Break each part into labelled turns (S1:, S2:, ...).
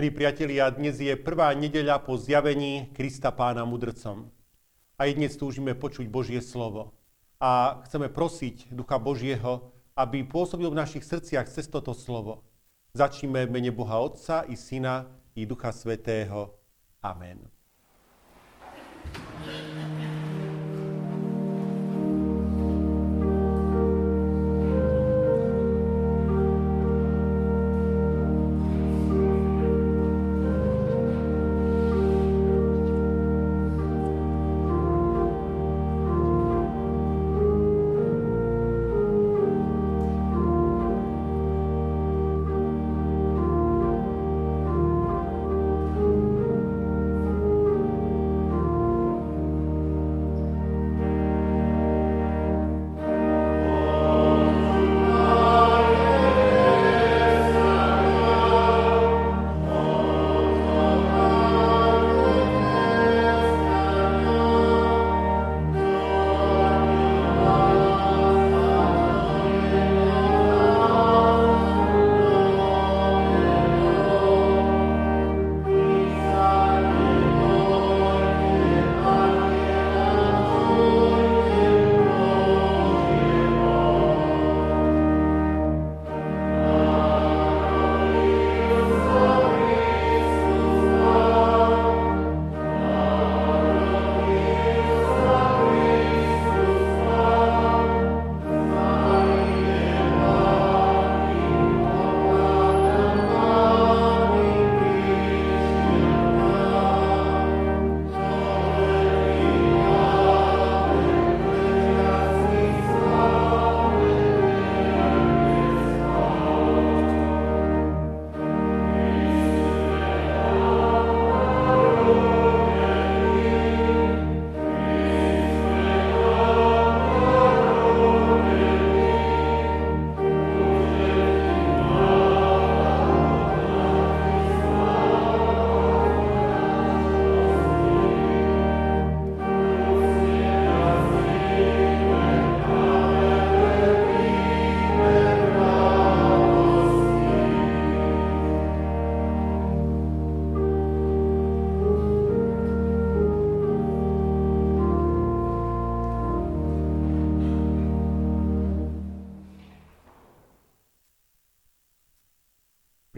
S1: Milí priatelia, dnes je prvá nedeľa po zjavení Krista pána mudrcom. A dnes túžime počuť Božie slovo. A chceme prosiť Ducha Božieho, aby pôsobil v našich srdciach cez toto slovo. Začneme v mene Boha Otca i Syna i Ducha Svetého. Amen.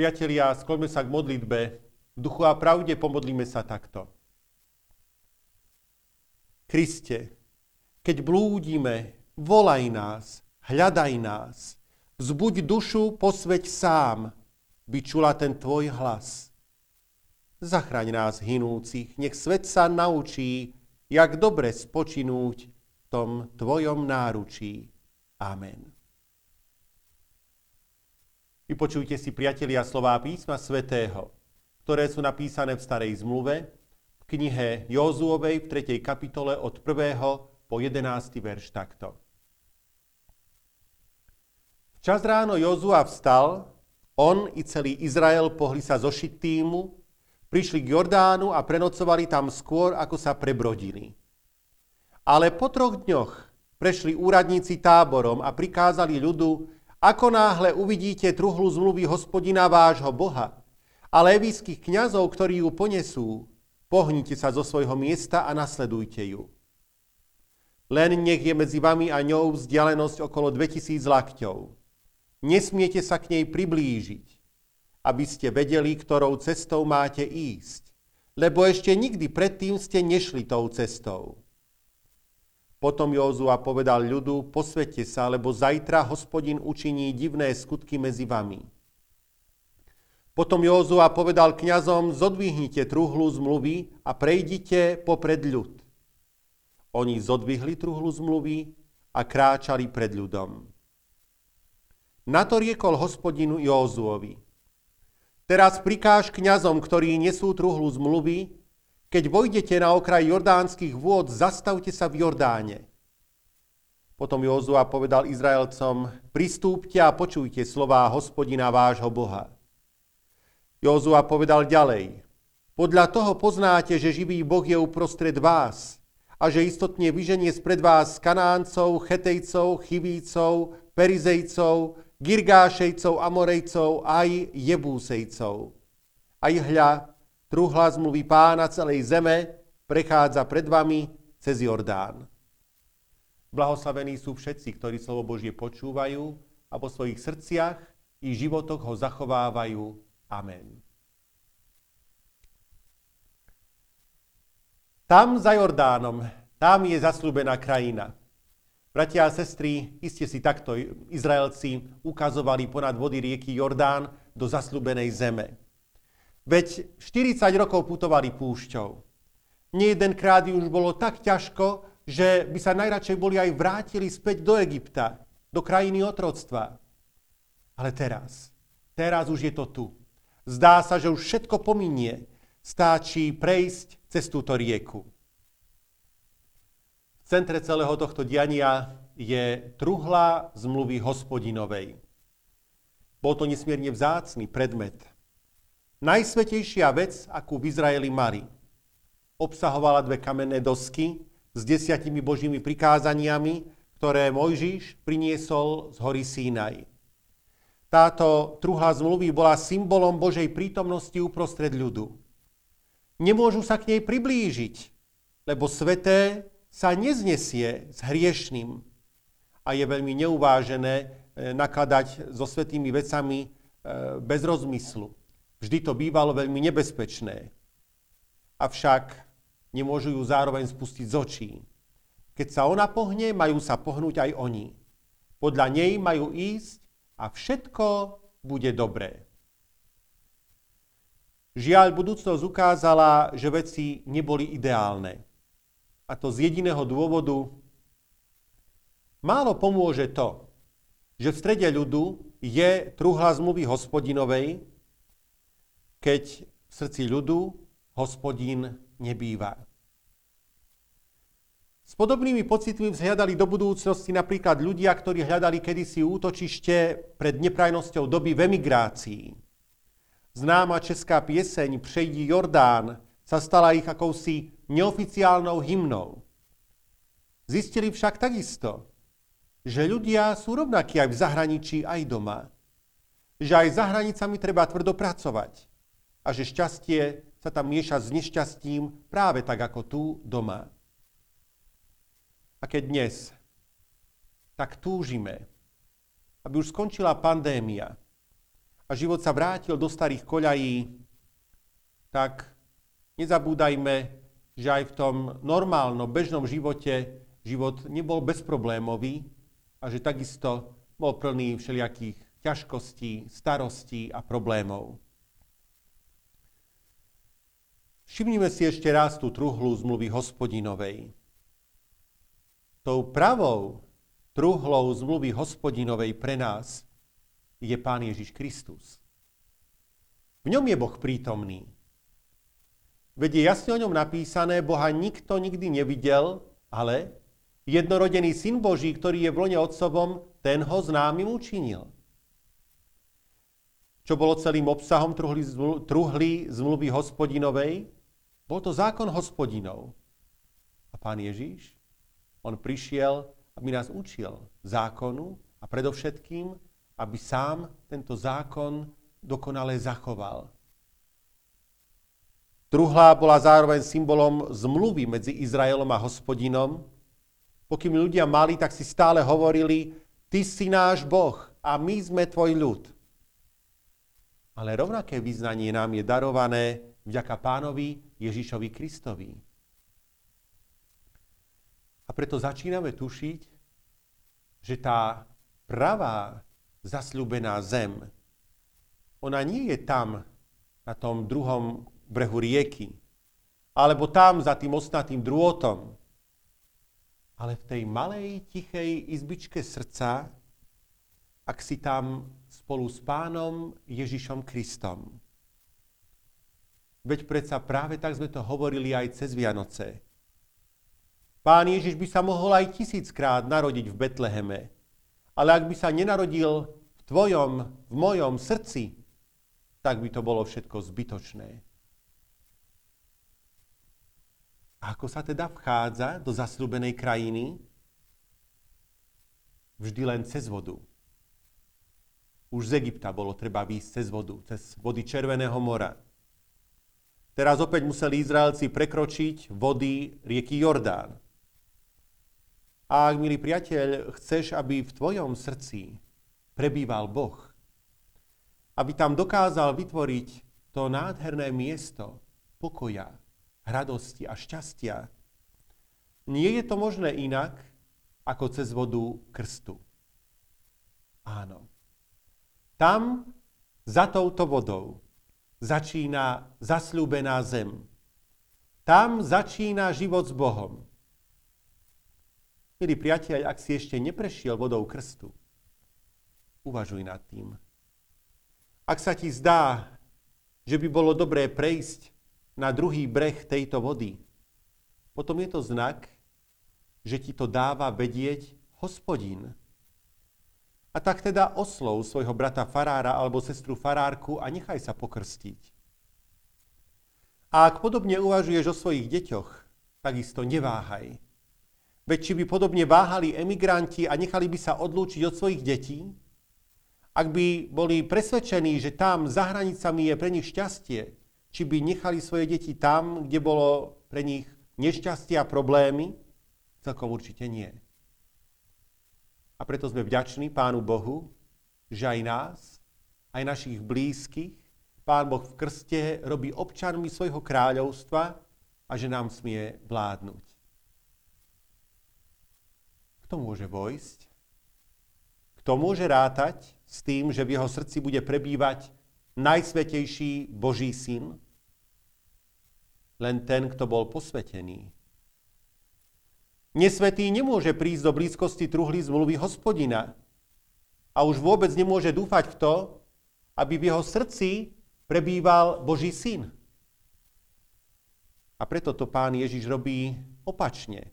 S1: Priatelia, skloňme sa k modlitbe. V duchu a pravde pomodlíme sa takto. Kriste, keď blúdime, volaj nás, hľadaj nás, vzbuď dušu, posveď sám, by čula ten tvoj hlas. Zachraň nás hinúcich, nech svet sa naučí, jak dobre spočinúť v tom tvojom náručí. Amen. Vypočujte si, priatelia, slová písma svätého, ktoré sú napísané v Starej zmluve, v knihe Józuovej v 3. kapitole od 1. po 11. verš takto. Včas ráno Jozua vstal, on i celý Izrael pohli sa zo Šittímu, prišli k Jordánu a prenocovali tam skôr, ako sa prebrodili. Ale po troch dňoch prešli úradníci táborom a prikázali ľudu, ako náhle uvidíte truhlu zmluvy hospodina vášho Boha a lévijských kňazov, ktorí ju ponesú, pohnite sa zo svojho miesta a nasledujte ju. Len nech je medzi vami a ňou vzdialenosť okolo 2000 lakťov. Nesmiete sa k nej priblížiť, aby ste vedeli, ktorou cestou máte ísť, lebo ešte nikdy predtým ste nešli tou cestou. Potom Józua povedal ľudu, posvete sa, lebo zajtra hospodin učiní divné skutky medzi vami. Potom Józua povedal kňazom, zodvihnite truhlu zmluvy a prejdite popred ľud. Oni zodvihli truhlu zmluvy a kráčali pred ľudom. Na to riekol hospodinu Józuovi. Teraz prikáž kňazom, ktorí nesú truhlu zmluvy, keď vojdete na okraj jordánskych vôd, zastavte sa v Jordáne. Potom Jozua povedal Izraelcom, pristúpte a počujte slová hospodina vášho Boha. Jozua povedal ďalej, podľa toho poznáte, že živý Boh je uprostred vás a že istotne vyženie spred vás Kanáncov, Chetejcov, Chivícov, Perizejcov, Girgášejcov, Amorejcov aj Jebúsejcov aj hľa, truhla zmluvy pána celej zeme prechádza pred vami cez Jordán. Blahoslavení sú všetci, ktorí slovo Božie počúvajú a vo svojich srdciach i životoch ho zachovávajú. Amen. Tam za Jordánom, tam je zaslúbená krajina. Bratia a sestry, iste si takto Izraelci ukazovali ponad vody rieky Jordán do zaslúbenej zeme. Veď 40 rokov putovali púšťou. Nie jedenkrát už bolo tak ťažko, že by sa najradšej boli aj vrátili späť do Egypta, do krajiny otroctva. Ale teraz, teraz už je to tu. Zdá sa, že už všetko pominie. Stáči prejsť cez túto rieku. V centre celého tohto diania je truhla zmluvy hospodinovej. Bol to nesmierne vzácný predmet. Najsvetejšia vec, akú v Izraeli mali. Obsahovala dve kamenné dosky s desiatimi božími prikázaniami, ktoré Mojžiš priniesol z hory Sínaj. Táto truhla zmluvy bola symbolom Božej prítomnosti uprostred ľudu nemôžu sa k nej priblížiť, lebo sveté sa neznesie s hriešným. A je veľmi neuvážené e, nakladať so svetými vecami e, bez rozmyslu. Vždy to bývalo veľmi nebezpečné. Avšak nemôžu ju zároveň spustiť z očí. Keď sa ona pohne, majú sa pohnúť aj oni. Podľa nej majú ísť a všetko bude dobré. Žiaľ, budúcnosť ukázala, že veci neboli ideálne. A to z jediného dôvodu. Málo pomôže to, že v strede ľudu je truhla zmluvy hospodinovej, keď v srdci ľudu hospodín nebýva. S podobnými pocitmi vzhľadali do budúcnosti napríklad ľudia, ktorí hľadali kedysi útočište pred neprajnosťou doby v emigrácii. Známa česká pieseň Přejdi Jordán sa stala ich akousi neoficiálnou hymnou. Zistili však takisto, že ľudia sú rovnakí aj v zahraničí, aj doma. Že aj za hranicami treba tvrdo pracovať. A že šťastie sa tam mieša s nešťastím práve tak ako tu doma. A keď dnes tak túžime, aby už skončila pandémia, a život sa vrátil do starých koľají, tak nezabúdajme, že aj v tom normálnom, bežnom živote život nebol bezproblémový a že takisto bol plný všelijakých ťažkostí, starostí a problémov. Všimnime si ešte raz tú truhlu zmluvy hospodinovej. Tou pravou truhlou zmluvy hospodinovej pre nás je Pán Ježiš Kristus. V ňom je Boh prítomný. Veď je jasne o ňom napísané, Boha nikto nikdy nevidel, ale jednorodený Syn Boží, ktorý je v lone Otcovom, ten ho známym učinil. Čo bolo celým obsahom truhly, truhly zmluvy hospodinovej? Bol to zákon hospodinov. A pán Ježíš, on prišiel, aby nás učil zákonu a predovšetkým aby sám tento zákon dokonale zachoval. Druhá bola zároveň symbolom zmluvy medzi Izraelom a hospodinom. Pokým ľudia mali, tak si stále hovorili, ty si náš Boh a my sme tvoj ľud. Ale rovnaké význanie nám je darované vďaka pánovi Ježišovi Kristovi. A preto začíname tušiť, že tá pravá zasľúbená zem. Ona nie je tam, na tom druhom brehu rieky, alebo tam za tým ostnatým drôtom, ale v tej malej, tichej izbičke srdca, ak si tam spolu s pánom Ježišom Kristom. Veď predsa práve tak sme to hovorili aj cez Vianoce. Pán Ježiš by sa mohol aj tisíckrát narodiť v Betleheme, ale ak by sa nenarodil v tvojom, v mojom srdci, tak by to bolo všetko zbytočné. Ako sa teda vchádza do zasľúbenej krajiny? Vždy len cez vodu. Už z Egypta bolo treba výjsť cez vodu, cez vody Červeného mora. Teraz opäť museli Izraelci prekročiť vody rieky Jordán. A ak, milý priateľ, chceš, aby v tvojom srdci prebýval Boh, aby tam dokázal vytvoriť to nádherné miesto pokoja, radosti a šťastia, nie je to možné inak, ako cez vodu krstu. Áno. Tam, za touto vodou, začína zasľúbená zem. Tam začína život s Bohom. Milý priateľ, ak si ešte neprešiel vodou krstu, uvažuj nad tým. Ak sa ti zdá, že by bolo dobré prejsť na druhý breh tejto vody, potom je to znak, že ti to dáva vedieť hospodín. A tak teda oslov svojho brata farára alebo sestru farárku a nechaj sa pokrstiť. A ak podobne uvažuješ o svojich deťoch, takisto neváhaj Veď či by podobne váhali emigranti a nechali by sa odlúčiť od svojich detí? Ak by boli presvedčení, že tam za hranicami je pre nich šťastie, či by nechali svoje deti tam, kde bolo pre nich nešťastie a problémy? Celkom určite nie. A preto sme vďační Pánu Bohu, že aj nás, aj našich blízkych, Pán Boh v krste robí občanmi svojho kráľovstva a že nám smie vládnuť. Kto môže vojsť? Kto môže rátať s tým, že v jeho srdci bude prebývať najsvetejší Boží syn? Len ten, kto bol posvetený. Nesvetý nemôže prísť do blízkosti truhly zmluvy hospodina a už vôbec nemôže dúfať v to, aby v jeho srdci prebýval Boží syn. A preto to pán Ježiš robí opačne.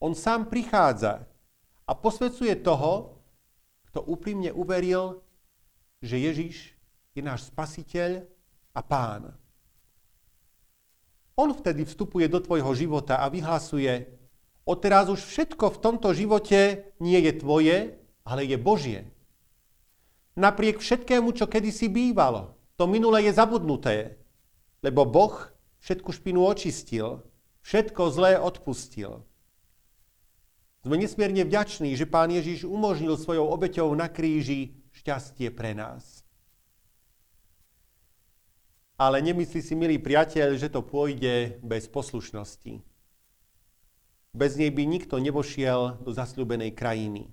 S1: On sám prichádza a posvedcuje toho, kto úprimne uveril, že Ježiš je náš spasiteľ a pán. On vtedy vstupuje do tvojho života a vyhlasuje, odteraz už všetko v tomto živote nie je tvoje, ale je Božie. Napriek všetkému, čo kedysi bývalo, to minulé je zabudnuté, lebo Boh všetku špinu očistil, všetko zlé odpustil. Sme nesmierne vďační, že Pán Ježiš umožnil svojou obeťou na kríži šťastie pre nás. Ale nemyslí si, milý priateľ, že to pôjde bez poslušnosti. Bez nej by nikto nevošiel do zasľúbenej krajiny.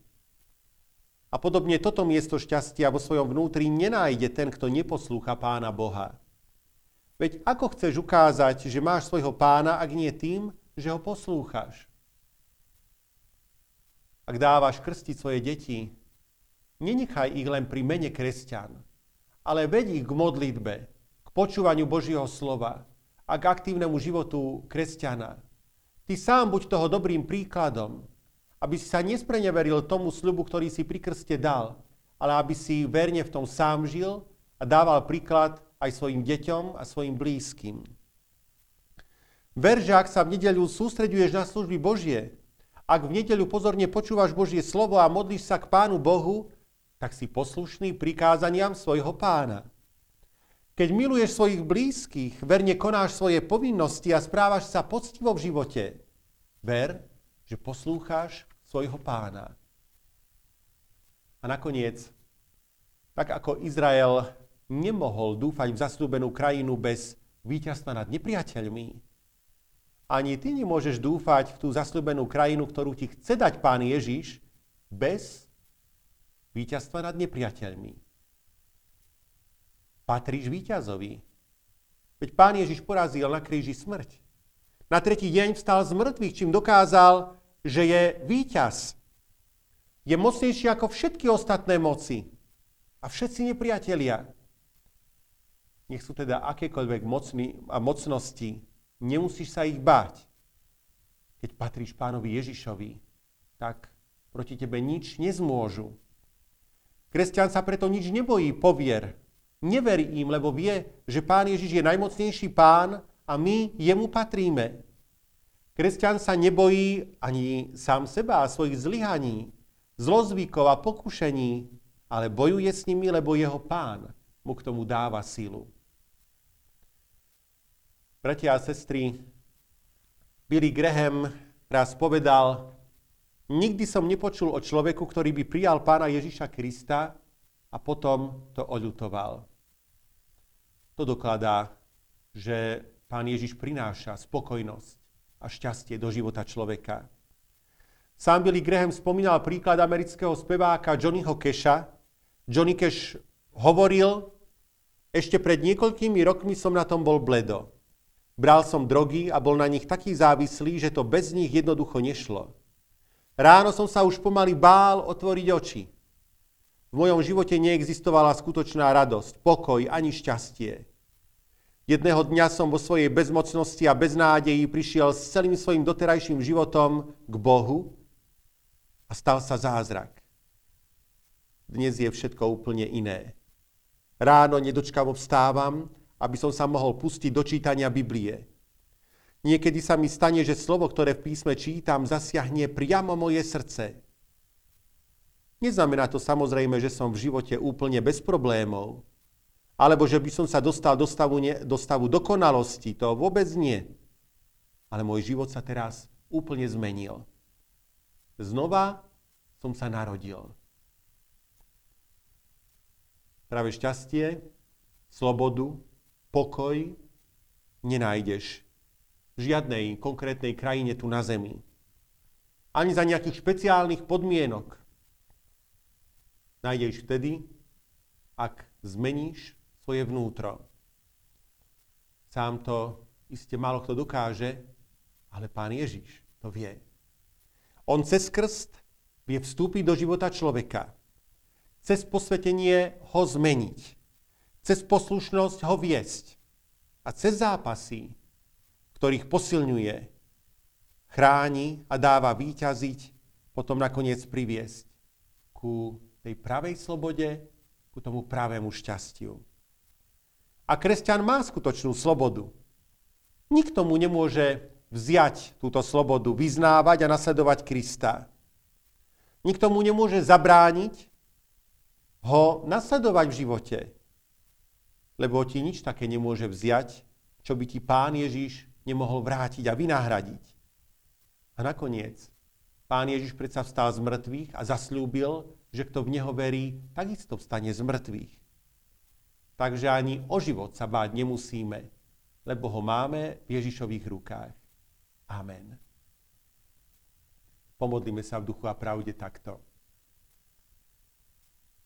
S1: A podobne toto miesto šťastia vo svojom vnútri nenájde ten, kto neposlúcha Pána Boha. Veď ako chceš ukázať, že máš svojho pána, ak nie tým, že ho poslúchaš? ak dávaš krstiť svoje deti, nenechaj ich len pri mene kresťan, ale ved ich k modlitbe, k počúvaniu Božieho slova a k aktívnemu životu kresťana. Ty sám buď toho dobrým príkladom, aby si sa nespreneveril tomu sľubu, ktorý si pri krste dal, ale aby si verne v tom sám žil a dával príklad aj svojim deťom a svojim blízkym. Ver, že ak sa v nedeľu sústreduješ na služby Božie, ak v nedeľu pozorne počúvaš Božie slovo a modlíš sa k Pánu Bohu, tak si poslušný prikázaniam svojho pána. Keď miluješ svojich blízkych, verne konáš svoje povinnosti a správaš sa poctivo v živote, ver, že poslúcháš svojho pána. A nakoniec, tak ako Izrael nemohol dúfať v zaslúbenú krajinu bez víťazstva nad nepriateľmi, ani ty nemôžeš dúfať v tú zasľubenú krajinu, ktorú ti chce dať Pán Ježiš, bez víťazstva nad nepriateľmi. Patríš víťazovi. Veď Pán Ježiš porazil na kríži smrť. Na tretí deň vstal z mŕtvych, čím dokázal, že je víťaz. Je mocnejší ako všetky ostatné moci. A všetci nepriatelia. Nech sú teda akékoľvek mocny a mocnosti, Nemusíš sa ich báť. Keď patríš pánovi Ježišovi, tak proti tebe nič nezmôžu. Kresťan sa preto nič nebojí, povier. Neverí im, lebo vie, že pán Ježiš je najmocnejší pán a my jemu patríme. Kresťan sa nebojí ani sám seba a svojich zlyhaní, zlozvykov a pokušení, ale bojuje s nimi, lebo jeho pán mu k tomu dáva silu. Bratia a sestry, Billy Graham raz povedal, nikdy som nepočul o človeku, ktorý by prijal pána Ježiša Krista a potom to oľutoval. To dokladá, že pán Ježiš prináša spokojnosť a šťastie do života človeka. Sám Billy Graham spomínal príklad amerického speváka Johnnyho Keša. Johnny Cash hovoril, ešte pred niekoľkými rokmi som na tom bol bledo. Bral som drogy a bol na nich taký závislý, že to bez nich jednoducho nešlo. Ráno som sa už pomaly bál otvoriť oči. V mojom živote neexistovala skutočná radosť, pokoj ani šťastie. Jedného dňa som vo svojej bezmocnosti a beznádeji prišiel s celým svojim doterajším životom k Bohu a stal sa zázrak. Dnes je všetko úplne iné. Ráno nedočkavo vstávam, aby som sa mohol pustiť do čítania Biblie. Niekedy sa mi stane, že slovo, ktoré v písme čítam, zasiahne priamo moje srdce. Neznamená to samozrejme, že som v živote úplne bez problémov, alebo že by som sa dostal do stavu, ne, do stavu dokonalosti. To vôbec nie. Ale môj život sa teraz úplne zmenil. Znova som sa narodil práve šťastie, slobodu, pokoj nenájdeš v žiadnej konkrétnej krajine tu na zemi. Ani za nejakých špeciálnych podmienok. Nájdeš vtedy, ak zmeníš svoje vnútro. Sám to iste málo kto dokáže, ale Pán Ježiš to vie. On cez krst vie vstúpiť do života človeka cez posvetenie ho zmeniť, cez poslušnosť ho viesť a cez zápasy, ktorých posilňuje, chráni a dáva výťaziť, potom nakoniec priviesť ku tej pravej slobode, ku tomu pravému šťastiu. A kresťan má skutočnú slobodu. Nikto mu nemôže vziať túto slobodu, vyznávať a nasledovať Krista. Nikto mu nemôže zabrániť ho nasledovať v živote. Lebo ti nič také nemôže vziať, čo by ti pán Ježiš nemohol vrátiť a vynahradiť. A nakoniec, pán Ježiš predsa vstal z mŕtvych a zasľúbil, že kto v neho verí, takisto vstane z mŕtvych. Takže ani o život sa báť nemusíme, lebo ho máme v Ježišových rukách. Amen. Pomodlíme sa v duchu a pravde takto.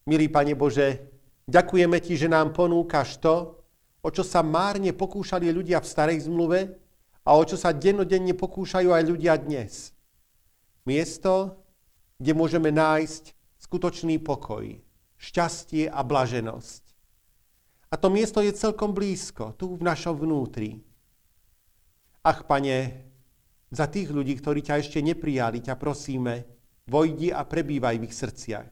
S1: Milý Pane Bože, ďakujeme Ti, že nám ponúkaš to, o čo sa márne pokúšali ľudia v starej zmluve a o čo sa dennodenne pokúšajú aj ľudia dnes. Miesto, kde môžeme nájsť skutočný pokoj, šťastie a blaženosť. A to miesto je celkom blízko, tu v našom vnútri. Ach, Pane, za tých ľudí, ktorí ťa ešte neprijali, ťa prosíme, vojdi a prebývaj v ich srdciach.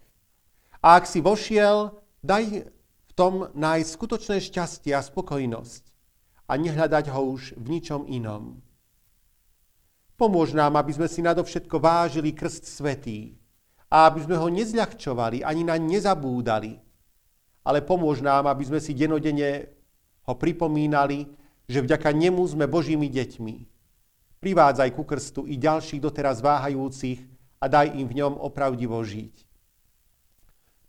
S1: A ak si vošiel, daj v tom nájsť skutočné šťastie a spokojnosť a nehľadať ho už v ničom inom. Pomôž nám, aby sme si nadovšetko vážili krst svetý a aby sme ho nezľahčovali ani na nezabúdali, ale pomôž nám, aby sme si denodene ho pripomínali, že vďaka nemu sme Božími deťmi. Privádzaj ku krstu i ďalších doteraz váhajúcich a daj im v ňom opravdivo žiť.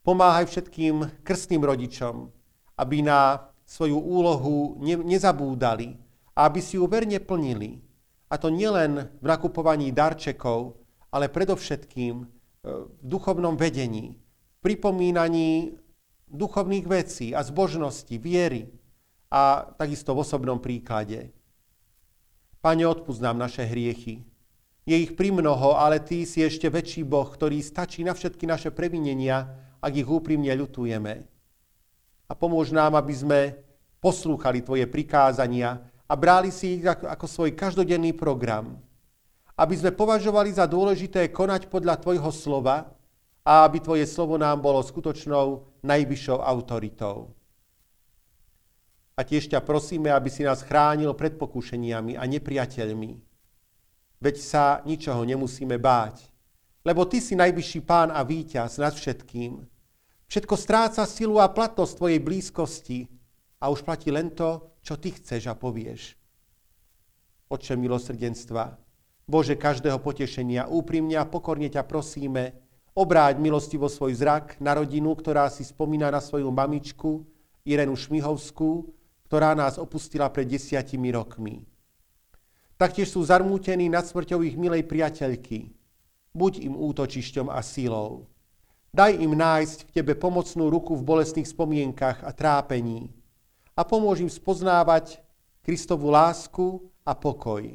S1: Pomáhaj všetkým krstným rodičom, aby na svoju úlohu ne, nezabúdali a aby si ju verne plnili. A to nielen v nakupovaní darčekov, ale predovšetkým e, v duchovnom vedení, pripomínaní duchovných vecí a zbožnosti, viery a takisto v osobnom príklade. Pane, odpúsť nám naše hriechy. Je ich primnoho, ale Ty si ešte väčší Boh, ktorý stačí na všetky naše previnenia ak ich úprimne ľutujeme. A pomôž nám, aby sme poslúchali Tvoje prikázania a brali si ich ako svoj každodenný program. Aby sme považovali za dôležité konať podľa Tvojho slova a aby Tvoje slovo nám bolo skutočnou najvyššou autoritou. A tiež ťa prosíme, aby si nás chránil pred pokušeniami a nepriateľmi. Veď sa ničoho nemusíme báť, lebo Ty si najvyšší pán a víťaz nad všetkým. Všetko stráca silu a platnosť tvojej blízkosti a už platí len to, čo ty chceš a povieš. Oče milosrdenstva, Bože každého potešenia, úprimne a pokorne ťa prosíme, obráť milostivo svoj zrak na rodinu, ktorá si spomína na svoju mamičku, Irenu Šmihovskú, ktorá nás opustila pred desiatimi rokmi. Taktiež sú zarmútení nad smrťou ich milej priateľky. Buď im útočišťom a sílou. Daj im nájsť v Tebe pomocnú ruku v bolestných spomienkach a trápení a pomôž im spoznávať Kristovu lásku a pokoj.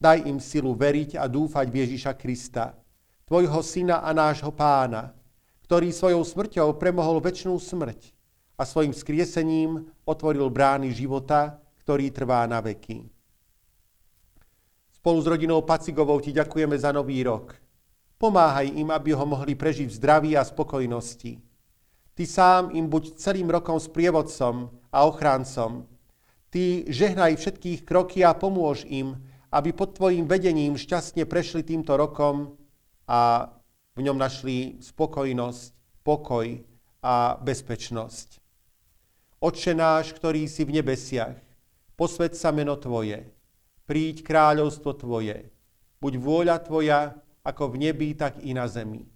S1: Daj im silu veriť a dúfať v Ježiša Krista, Tvojho Syna a nášho Pána, ktorý svojou smrťou premohol väčšnú smrť a svojim skriesením otvoril brány života, ktorý trvá na veky. Spolu s rodinou Pacigovou ti ďakujeme za nový rok. Pomáhaj im, aby ho mohli prežiť v zdraví a spokojnosti. Ty sám im buď celým rokom sprievodcom a ochráncom. Ty žehnaj všetkých kroky a pomôž im, aby pod tvojim vedením šťastne prešli týmto rokom a v ňom našli spokojnosť, pokoj a bezpečnosť. Otče náš, ktorý si v nebesiach, posved sa meno Tvoje, príď kráľovstvo Tvoje, buď vôľa Tvoja, ako v nebi, tak i na zemi.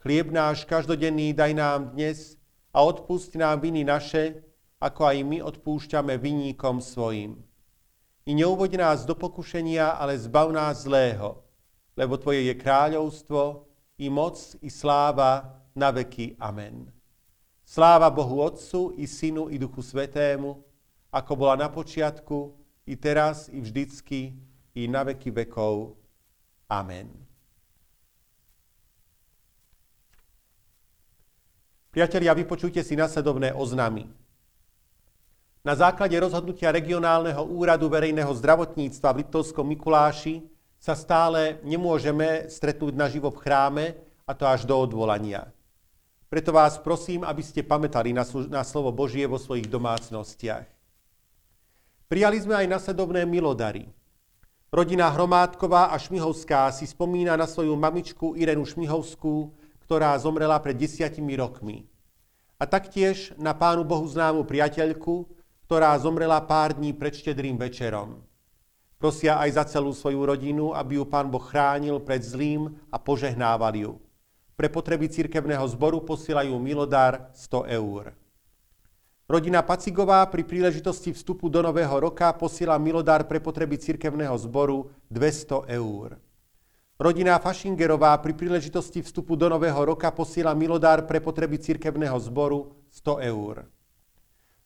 S1: Chlieb náš každodenný daj nám dnes a odpust nám viny naše, ako aj my odpúšťame vinníkom svojim. I neuvoď nás do pokušenia, ale zbav nás zlého, lebo Tvoje je kráľovstvo, i moc, i sláva na veky. Amen. Sláva Bohu Otcu i Synu i Duchu Svetému, ako bola na počiatku, i teraz, i vždycky, i na veky vekov. Amen. Priatelia, vypočujte si nasledovné oznamy. Na základe rozhodnutia regionálneho úradu verejného zdravotníctva v Liptovskom Mikuláši sa stále nemôžeme stretnúť naživo v chráme, a to až do odvolania. Preto vás prosím, aby ste pamätali na, na slovo Božie vo svojich domácnostiach. Prijali sme aj nasledovné milodary. Rodina Hromádková a Šmihovská si spomína na svoju mamičku Irenu Šmihovskú, ktorá zomrela pred desiatimi rokmi. A taktiež na pánu Bohu známu priateľku, ktorá zomrela pár dní pred štedrým večerom. Prosia aj za celú svoju rodinu, aby ju pán Boh chránil pred zlým a požehnával ju. Pre potreby cirkevného zboru posielajú milodár 100 eur. Rodina Pacigová pri príležitosti vstupu do nového roka posiela milodár pre potreby cirkevného zboru 200 eur. Rodina Fašingerová pri príležitosti vstupu do nového roka posiela milodár pre potreby cirkevného zboru 100 eur.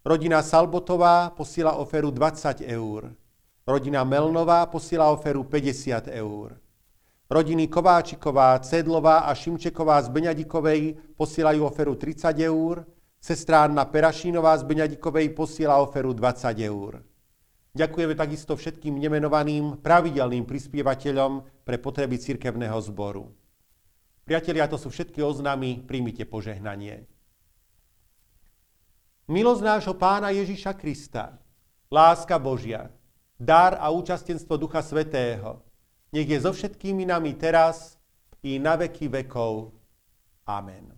S1: Rodina Salbotová posiela oferu 20 eur. Rodina Melnová posiela oferu 50 eur. Rodiny Kováčiková, Cedlová a Šimčeková z Beňadikovej posielajú oferu 30 eur, sestra Anna Perašínová z Beňadikovej posiela oferu 20 eur. Ďakujeme takisto všetkým nemenovaným pravidelným prispievateľom pre potreby cirkevného zboru. Priatelia, to sú všetky oznámy, príjmite požehnanie. Milosť nášho pána Ježiša Krista, láska Božia, dar a účastenstvo Ducha Svetého, nech je so všetkými nami teraz i na veky vekov. Amen.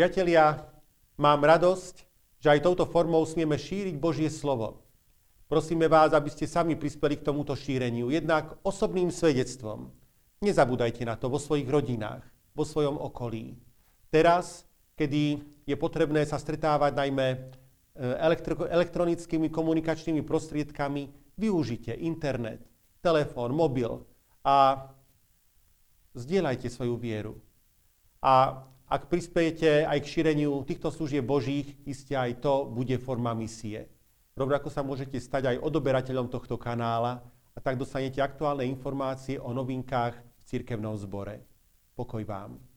S1: Priatelia, mám radosť, že aj touto formou smieme šíriť Božie slovo. Prosíme vás, aby ste sami prispeli k tomuto šíreniu, jednak osobným svedectvom. Nezabúdajte na to vo svojich rodinách, vo svojom okolí. Teraz, kedy je potrebné sa stretávať najmä e, elektro- elektronickými komunikačnými prostriedkami, využite internet, telefón, mobil a zdieľajte svoju vieru. A ak prispiejete aj k šíreniu týchto služieb Božích, iste aj to bude forma misie. Rovnako sa môžete stať aj odoberateľom tohto kanála a tak dostanete aktuálne informácie o novinkách v cirkevnom zbore. Pokoj vám.